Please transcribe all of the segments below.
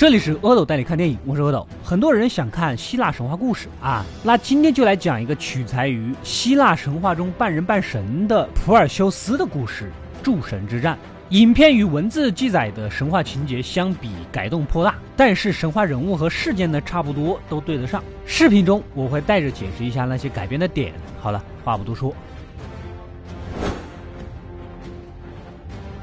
这里是阿斗带你看电影，我是阿斗。很多人想看希腊神话故事啊，那今天就来讲一个取材于希腊神话中半人半神的普尔修斯的故事——诸神之战。影片与文字记载的神话情节相比改动颇大，但是神话人物和事件呢差不多都对得上。视频中我会带着解释一下那些改编的点。好了，话不多说，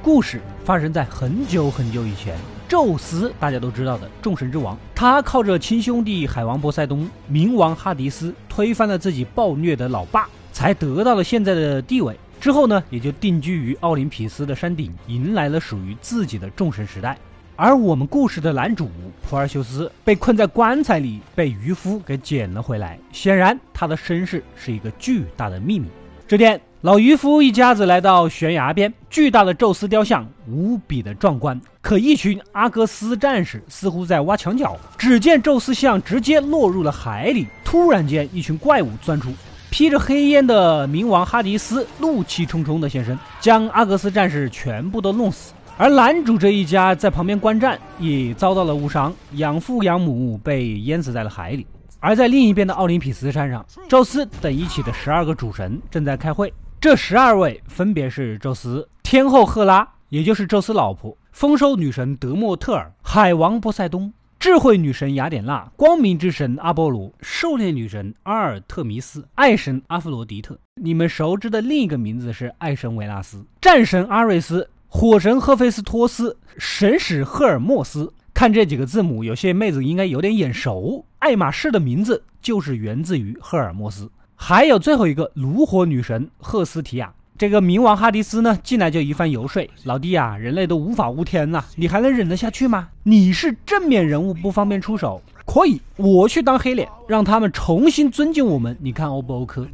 故事发生在很久很久以前。宙斯，大家都知道的众神之王，他靠着亲兄弟海王波塞冬、冥王哈迪斯推翻了自己暴虐的老爸，才得到了现在的地位。之后呢，也就定居于奥林匹斯的山顶，迎来了属于自己的众神时代。而我们故事的男主普尔修斯被困在棺材里，被渔夫给捡了回来。显然，他的身世是一个巨大的秘密。这天。老渔夫一家子来到悬崖边，巨大的宙斯雕像无比的壮观。可一群阿格斯战士似乎在挖墙脚，只见宙斯像直接落入了海里。突然间，一群怪物钻出，披着黑烟的冥王哈迪斯怒气冲冲的现身，将阿格斯战士全部都弄死。而男主这一家在旁边观战，也遭到了误伤，养父养母被淹死在了海里。而在另一边的奥林匹斯山上，宙斯等一起的十二个主神正在开会。这十二位分别是宙斯、天后赫拉，也就是宙斯老婆；丰收女神德莫特尔、海王波塞冬、智慧女神雅典娜、光明之神阿波罗、狩猎女神阿尔特弥斯、爱神阿弗罗狄特。你们熟知的另一个名字是爱神维纳斯、战神阿瑞斯、火神赫菲斯托斯、神使赫尔墨斯。看这几个字母，有些妹子应该有点眼熟。爱马仕的名字就是源自于赫尔墨斯。还有最后一个炉火女神赫斯提亚，这个冥王哈迪斯呢，进来就一番游说，老弟啊，人类都无法无天呐，你还能忍得下去吗？你是正面人物，不方便出手，可以，我去当黑脸，让他们重新尊敬我们，你看 O 不 OK？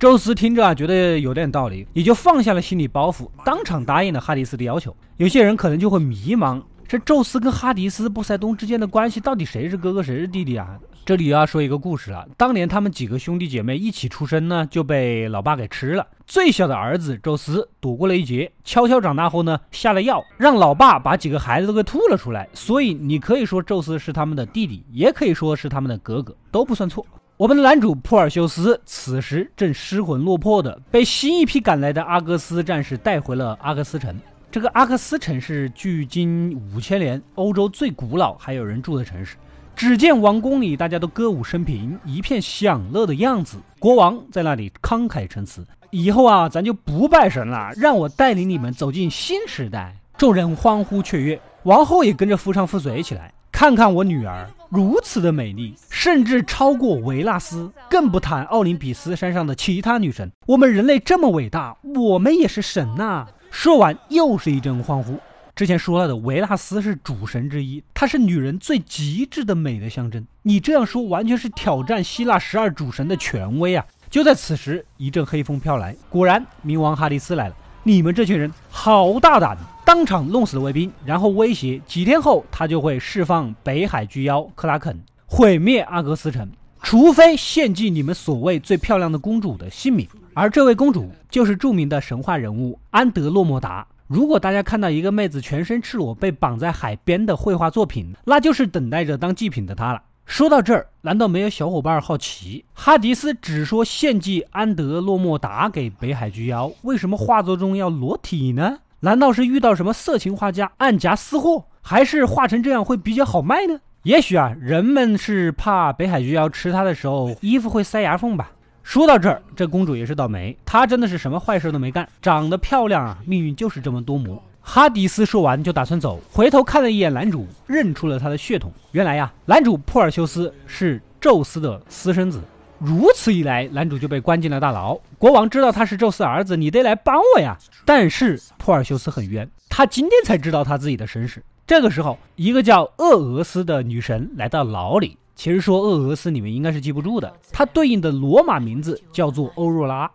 宙斯听着啊，觉得有点道理，也就放下了心理包袱，当场答应了哈迪斯的要求。有些人可能就会迷茫，这宙斯跟哈迪斯、波塞冬之间的关系，到底谁是哥哥，谁是弟弟啊？这里要说一个故事了。当年他们几个兄弟姐妹一起出生呢，就被老爸给吃了。最小的儿子宙斯躲过了一劫，悄悄长大后呢，下了药，让老爸把几个孩子都给吐了出来。所以你可以说宙斯是他们的弟弟，也可以说是他们的哥哥，都不算错。我们的男主普尔修斯此时正失魂落魄的，被新一批赶来的阿哥斯战士带回了阿克斯城。这个阿克斯城是距今五千年欧洲最古老还有人住的城市。只见王宫里大家都歌舞升平，一片享乐的样子。国王在那里慷慨陈词：“以后啊，咱就不拜神了，让我带领你们走进新时代。”众人欢呼雀跃，王后也跟着夫唱妇随起来。看看我女儿如此的美丽，甚至超过维纳斯，更不谈奥林匹斯山上的其他女神。我们人类这么伟大，我们也是神呐！说完，又是一阵欢呼。之前说了的，维纳斯是主神之一，她是女人最极致的美的象征。你这样说，完全是挑战希腊十二主神的权威啊！就在此时，一阵黑风飘来，果然冥王哈迪斯来了。你们这群人好大胆，当场弄死了卫兵，然后威胁几天后他就会释放北海巨妖克拉肯，毁灭阿格斯城，除非献祭你们所谓最漂亮的公主的性命。而这位公主就是著名的神话人物安德洛莫达。如果大家看到一个妹子全身赤裸被绑在海边的绘画作品，那就是等待着当祭品的她了。说到这儿，难道没有小伙伴好奇，哈迪斯只说献祭安德洛莫达给北海巨妖，为什么画作中要裸体呢？难道是遇到什么色情画家暗夹私货，还是画成这样会比较好卖呢？也许啊，人们是怕北海巨妖吃它的时候衣服会塞牙缝吧。说到这儿，这公主也是倒霉，她真的是什么坏事都没干，长得漂亮啊，命运就是这么多磨。哈迪斯说完就打算走，回头看了一眼男主，认出了他的血统。原来呀，男主珀尔修斯是宙斯的私生子。如此一来，男主就被关进了大牢。国王知道他是宙斯儿子，你得来帮我呀。但是珀尔修斯很冤，他今天才知道他自己的身世。这个时候，一个叫厄俄斯的女神来到牢里。其实说厄俄斯，你们应该是记不住的，它对应的罗马名字叫做欧若拉。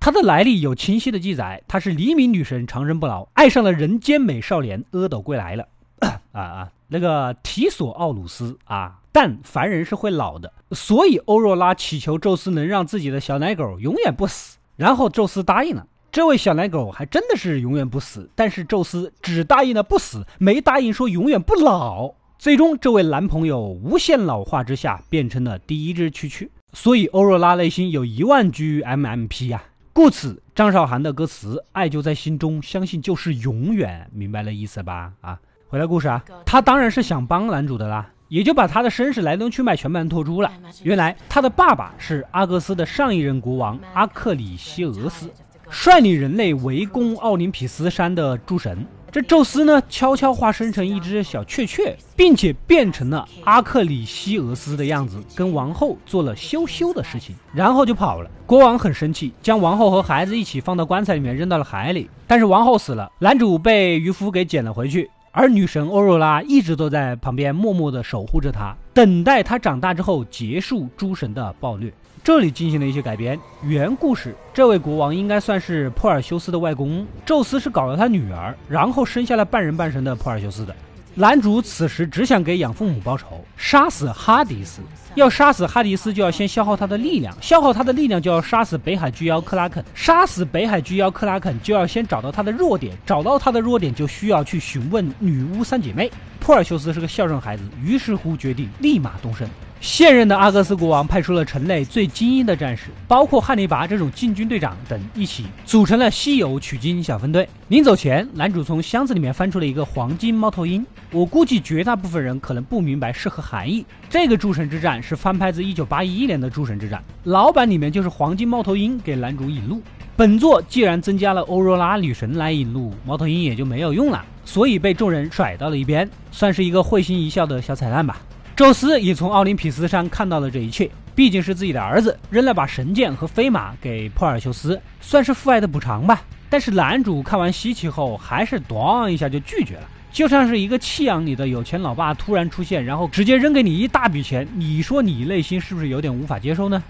它的来历有清晰的记载，她是黎明女神，长生不老，爱上了人间美少年阿斗归来了。啊啊，那个提索奥鲁斯啊，但凡人是会老的，所以欧若拉祈求宙斯能让自己的小奶狗永远不死，然后宙斯答应了。这位小奶狗还真的是永远不死，但是宙斯只答应了不死，没答应说永远不老。最终，这位男朋友无限老化之下变成了第一只蛐蛐，所以欧若拉内心有一万句 MMP 呀。故此，张韶涵的歌词“爱就在心中，相信就是永远”，明白了意思吧？啊，回来故事啊，他当然是想帮男主的啦，也就把他的身世来龙去脉全盘托出了。原来他的爸爸是阿格斯的上一任国王阿克里西俄斯。率领人类围攻奥林匹斯山的诸神，这宙斯呢，悄悄化身成一只小雀雀，并且变成了阿克里西俄斯的样子，跟王后做了羞羞的事情，然后就跑了。国王很生气，将王后和孩子一起放到棺材里面扔到了海里。但是王后死了，男主被渔夫给捡了回去，而女神欧若拉一直都在旁边默默的守护着他，等待他长大之后结束诸神的暴虐。这里进行了一些改编。原故事，这位国王应该算是珀尔修斯的外公，宙斯是搞了他女儿，然后生下了半人半神的珀尔修斯的。男主此时只想给养父母报仇，杀死哈迪斯。要杀死哈迪斯，就要先消耗他的力量，消耗他的力量就要杀死北海巨妖克拉肯，杀死北海巨妖克拉肯就要先找到他的弱点，找到他的弱点就需要去询问女巫三姐妹。珀尔修斯是个孝顺孩子，于是乎决定立马动身。现任的阿格斯国王派出了城内最精英的战士，包括汉尼拔这种禁军队长等，一起组成了稀有取经小分队。临走前，男主从箱子里面翻出了一个黄金猫头鹰。我估计绝大部分人可能不明白是何含义。这个诸神之战是翻拍自1981年的诸神之战，老版里面就是黄金猫头鹰给男主引路。本作既然增加了欧若拉女神来引路，猫头鹰也就没有用了，所以被众人甩到了一边，算是一个会心一笑的小彩蛋吧。宙斯也从奥林匹斯山看到了这一切，毕竟是自己的儿子，扔了把神剑和飞马给珀尔修斯，算是父爱的补偿吧。但是男主看完稀奇后，还是咣一下就拒绝了，就像是一个弃养你的有钱老爸突然出现，然后直接扔给你一大笔钱，你说你内心是不是有点无法接受呢？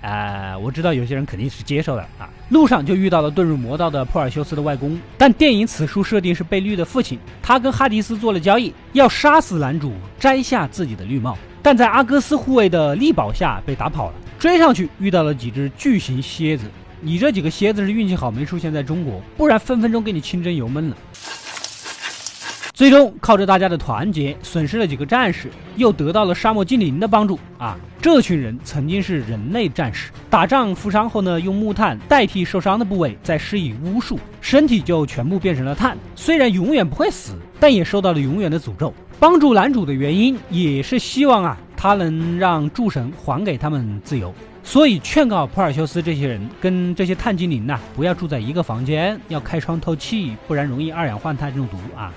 呃，我知道有些人肯定是接受的啊。路上就遇到了遁入魔道的珀尔修斯的外公，但电影此处设定是被绿的父亲。他跟哈迪斯做了交易，要杀死男主，摘下自己的绿帽。但在阿戈斯护卫的力保下被打跑了。追上去遇到了几只巨型蝎子。你这几个蝎子是运气好没出现在中国，不然分分钟给你清蒸油焖了。最终靠着大家的团结，损失了几个战士，又得到了沙漠精灵的帮助啊！这群人曾经是人类战士，打仗负伤后呢，用木炭代替受伤的部位，再施以巫术，身体就全部变成了炭。虽然永远不会死，但也受到了永远的诅咒。帮助男主的原因也是希望啊，他能让诸神还给他们自由。所以劝告普尔修斯这些人跟这些碳精灵呐，不要住在一个房间，要开窗透气，不然容易二氧化碳中毒啊。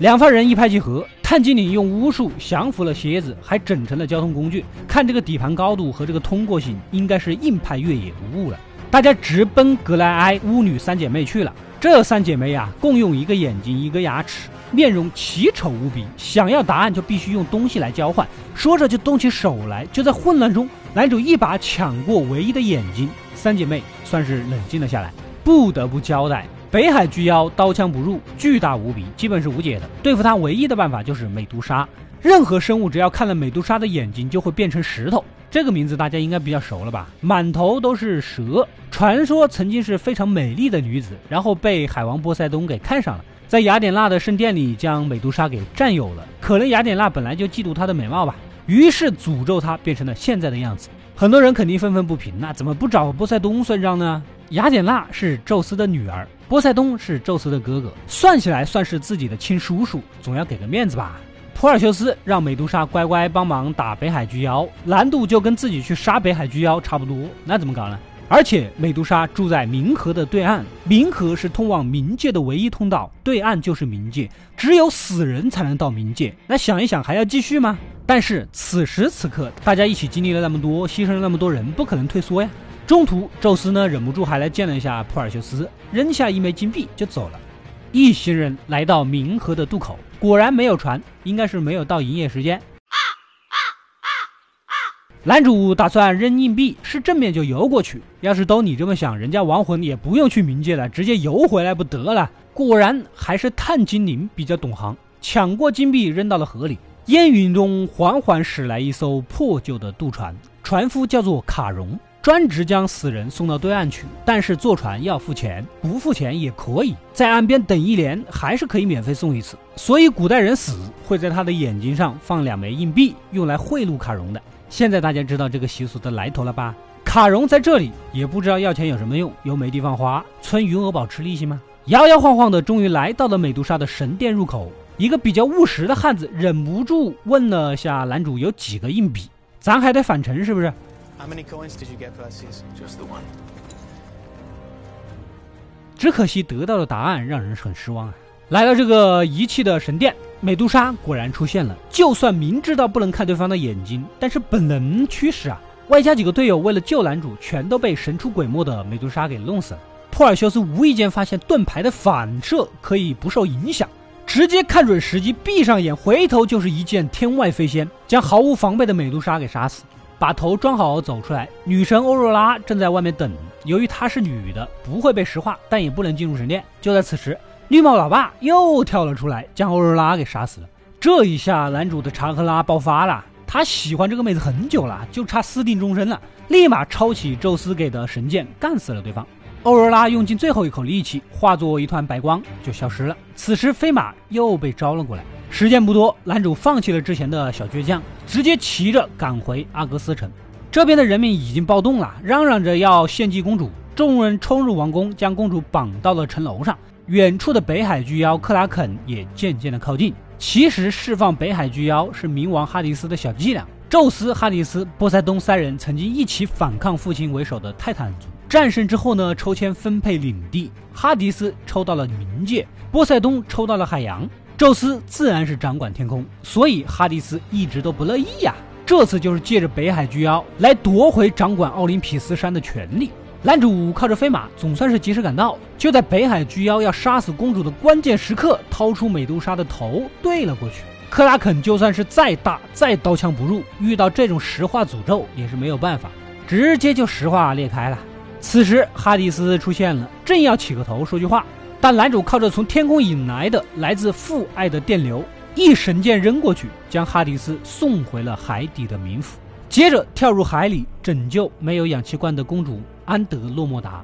两方人一拍即合，碳精灵用巫术降服了蝎子，还整成了交通工具。看这个底盘高度和这个通过性，应该是硬派越野无误了。大家直奔格莱埃巫女三姐妹去了。这三姐妹呀，共用一个眼睛，一个牙齿，面容奇丑无比。想要答案就必须用东西来交换。说着就动起手来。就在混乱中，男主一把抢过唯一的眼睛，三姐妹算是冷静了下来。不得不交代。北海巨妖刀枪不入，巨大无比，基本是无解的。对付它唯一的办法就是美杜莎。任何生物只要看了美杜莎的眼睛，就会变成石头。这个名字大家应该比较熟了吧？满头都是蛇，传说曾经是非常美丽的女子，然后被海王波塞冬给看上了，在雅典娜的圣殿里将美杜莎给占有了。可能雅典娜本来就嫉妒她的美貌吧，于是诅咒她变成了现在的样子。很多人肯定愤愤不平，那怎么不找波塞冬算账呢？雅典娜是宙斯的女儿。波塞冬是宙斯的哥哥，算起来算是自己的亲叔叔，总要给个面子吧。普尔修斯让美杜莎乖乖帮忙打北海巨妖，难度就跟自己去杀北海巨妖差不多，那怎么搞呢？而且美杜莎住在冥河的对岸，冥河是通往冥界的唯一通道，对岸就是冥界，只有死人才能到冥界。那想一想，还要继续吗？但是此时此刻，大家一起经历了那么多，牺牲了那么多人，不可能退缩呀。中途，宙斯呢忍不住还来见了一下普尔修斯，扔下一枚金币就走了。一行人来到冥河的渡口，果然没有船，应该是没有到营业时间。男主打算扔硬币，是正面就游过去。要是都你这么想，人家亡魂也不用去冥界了，直接游回来不得了？果然还是碳精灵比较懂行，抢过金币扔到了河里。烟云中缓缓驶来一艘破旧的渡船，船夫叫做卡戎。专职将死人送到对岸去，但是坐船要付钱，不付钱也可以在岸边等一年，还是可以免费送一次。所以古代人死会在他的眼睛上放两枚硬币，用来贿赂卡戎的。现在大家知道这个习俗的来头了吧？卡戎在这里也不知道要钱有什么用，又没地方花，存余额宝吃利息吗？摇摇晃晃的，终于来到了美杜莎的神殿入口。一个比较务实的汉子忍不住问了下男主有几个硬币，咱还得返程是不是？只可惜得到的答案让人很失望啊！来到这个遗弃的神殿，美杜莎果然出现了。就算明知道不能看对方的眼睛，但是本能驱使啊，外加几个队友为了救男主，全都被神出鬼没的美杜莎给弄死了。珀尔修斯无意间发现盾牌的反射可以不受影响。直接看准时机，闭上眼，回头就是一剑天外飞仙，将毫无防备的美杜莎给杀死。把头装好走出来，女神欧若拉正在外面等。由于她是女的，不会被石化，但也不能进入神殿。就在此时，绿帽老爸又跳了出来，将欧若拉给杀死了。这一下，男主的查克拉爆发了。他喜欢这个妹子很久了，就差私定终身了。立马抄起宙斯给的神剑，干死了对方。欧若拉用尽最后一口力气，化作一团白光就消失了。此时飞马又被招了过来，时间不多，男主放弃了之前的小倔强，直接骑着赶回阿格斯城。这边的人民已经暴动了，嚷嚷着要献祭公主。众人冲入王宫，将公主绑到了城楼上。远处的北海巨妖克拉肯也渐渐的靠近。其实释放北海巨妖是冥王哈迪斯的小伎俩。宙斯、哈迪斯、波塞冬三人曾经一起反抗父亲为首的泰坦族。战胜之后呢，抽签分配领地，哈迪斯抽到了冥界，波塞冬抽到了海洋，宙斯自然是掌管天空，所以哈迪斯一直都不乐意呀。这次就是借着北海巨妖来夺回掌管奥林匹斯山的权利。男主靠着飞马，总算是及时赶到，就在北海巨妖要杀死公主的关键时刻，掏出美杜莎的头对了过去。克拉肯就算是再大再刀枪不入，遇到这种石化诅咒也是没有办法，直接就石化裂开了。此时，哈迪斯出现了，正要起个头说句话，但男主靠着从天空引来的来自父爱的电流，一神剑扔过去，将哈迪斯送回了海底的冥府，接着跳入海里拯救没有氧气罐的公主安德洛莫达。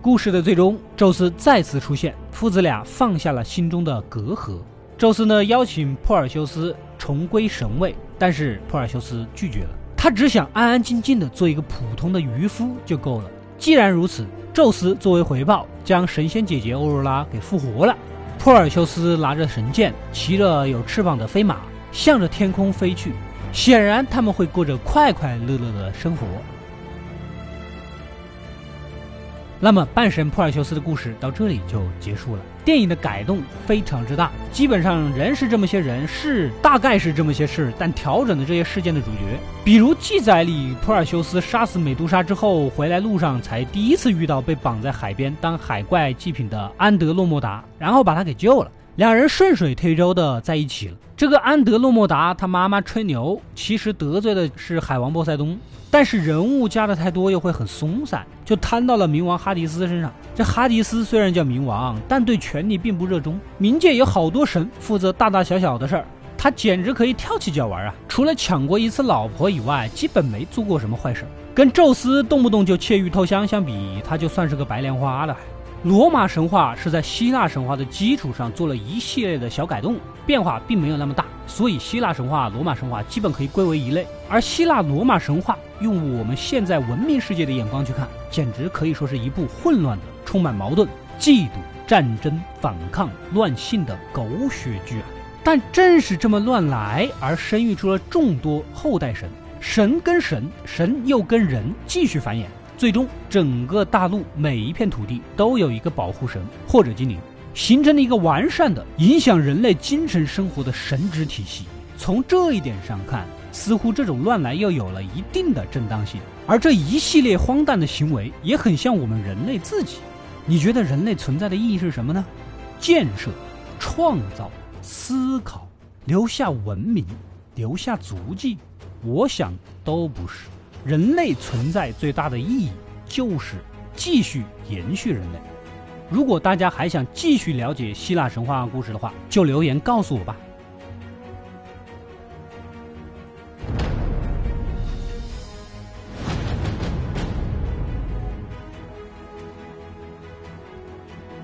故事的最终，宙斯再次出现，父子俩放下了心中的隔阂。宙斯呢，邀请珀尔修斯重归神位，但是珀尔修斯拒绝了，他只想安安静静的做一个普通的渔夫就够了。既然如此，宙斯作为回报，将神仙姐姐欧若拉给复活了。珀尔修斯拿着神剑，骑着有翅膀的飞马，向着天空飞去。显然，他们会过着快快乐乐的生活。那么，半神普尔修斯的故事到这里就结束了。电影的改动非常之大，基本上人是这么些人，事大概是这么些事，但调整的这些事件的主角，比如记载里，普尔修斯杀死美杜莎之后，回来路上才第一次遇到被绑在海边当海怪祭品的安德洛莫达，然后把他给救了，两人顺水推舟的在一起了。这个安德洛莫达他妈妈吹牛，其实得罪的是海王波塞冬。但是人物加的太多又会很松散，就摊到了冥王哈迪斯身上。这哈迪斯虽然叫冥王，但对权力并不热衷。冥界有好多神负责大大小小的事儿，他简直可以跳起脚玩啊！除了抢过一次老婆以外，基本没做过什么坏事。跟宙斯动不动就窃玉偷香相比，他就算是个白莲花了。罗马神话是在希腊神话的基础上做了一系列的小改动，变化并没有那么大，所以希腊神话、罗马神话基本可以归为一类。而希腊罗马神话用我们现在文明世界的眼光去看，简直可以说是一部混乱的、充满矛盾、嫉妒、战争、反抗、乱性的狗血剧啊！但正是这么乱来，而生育出了众多后代神，神跟神，神又跟人继续繁衍。最终，整个大陆每一片土地都有一个保护神或者精灵，形成了一个完善的影响人类精神生活的神职体系。从这一点上看，似乎这种乱来又有了一定的正当性。而这一系列荒诞的行为也很像我们人类自己。你觉得人类存在的意义是什么呢？建设、创造、思考、留下文明、留下足迹？我想都不是。人类存在最大的意义就是继续延续人类。如果大家还想继续了解希腊神话故事的话，就留言告诉我吧。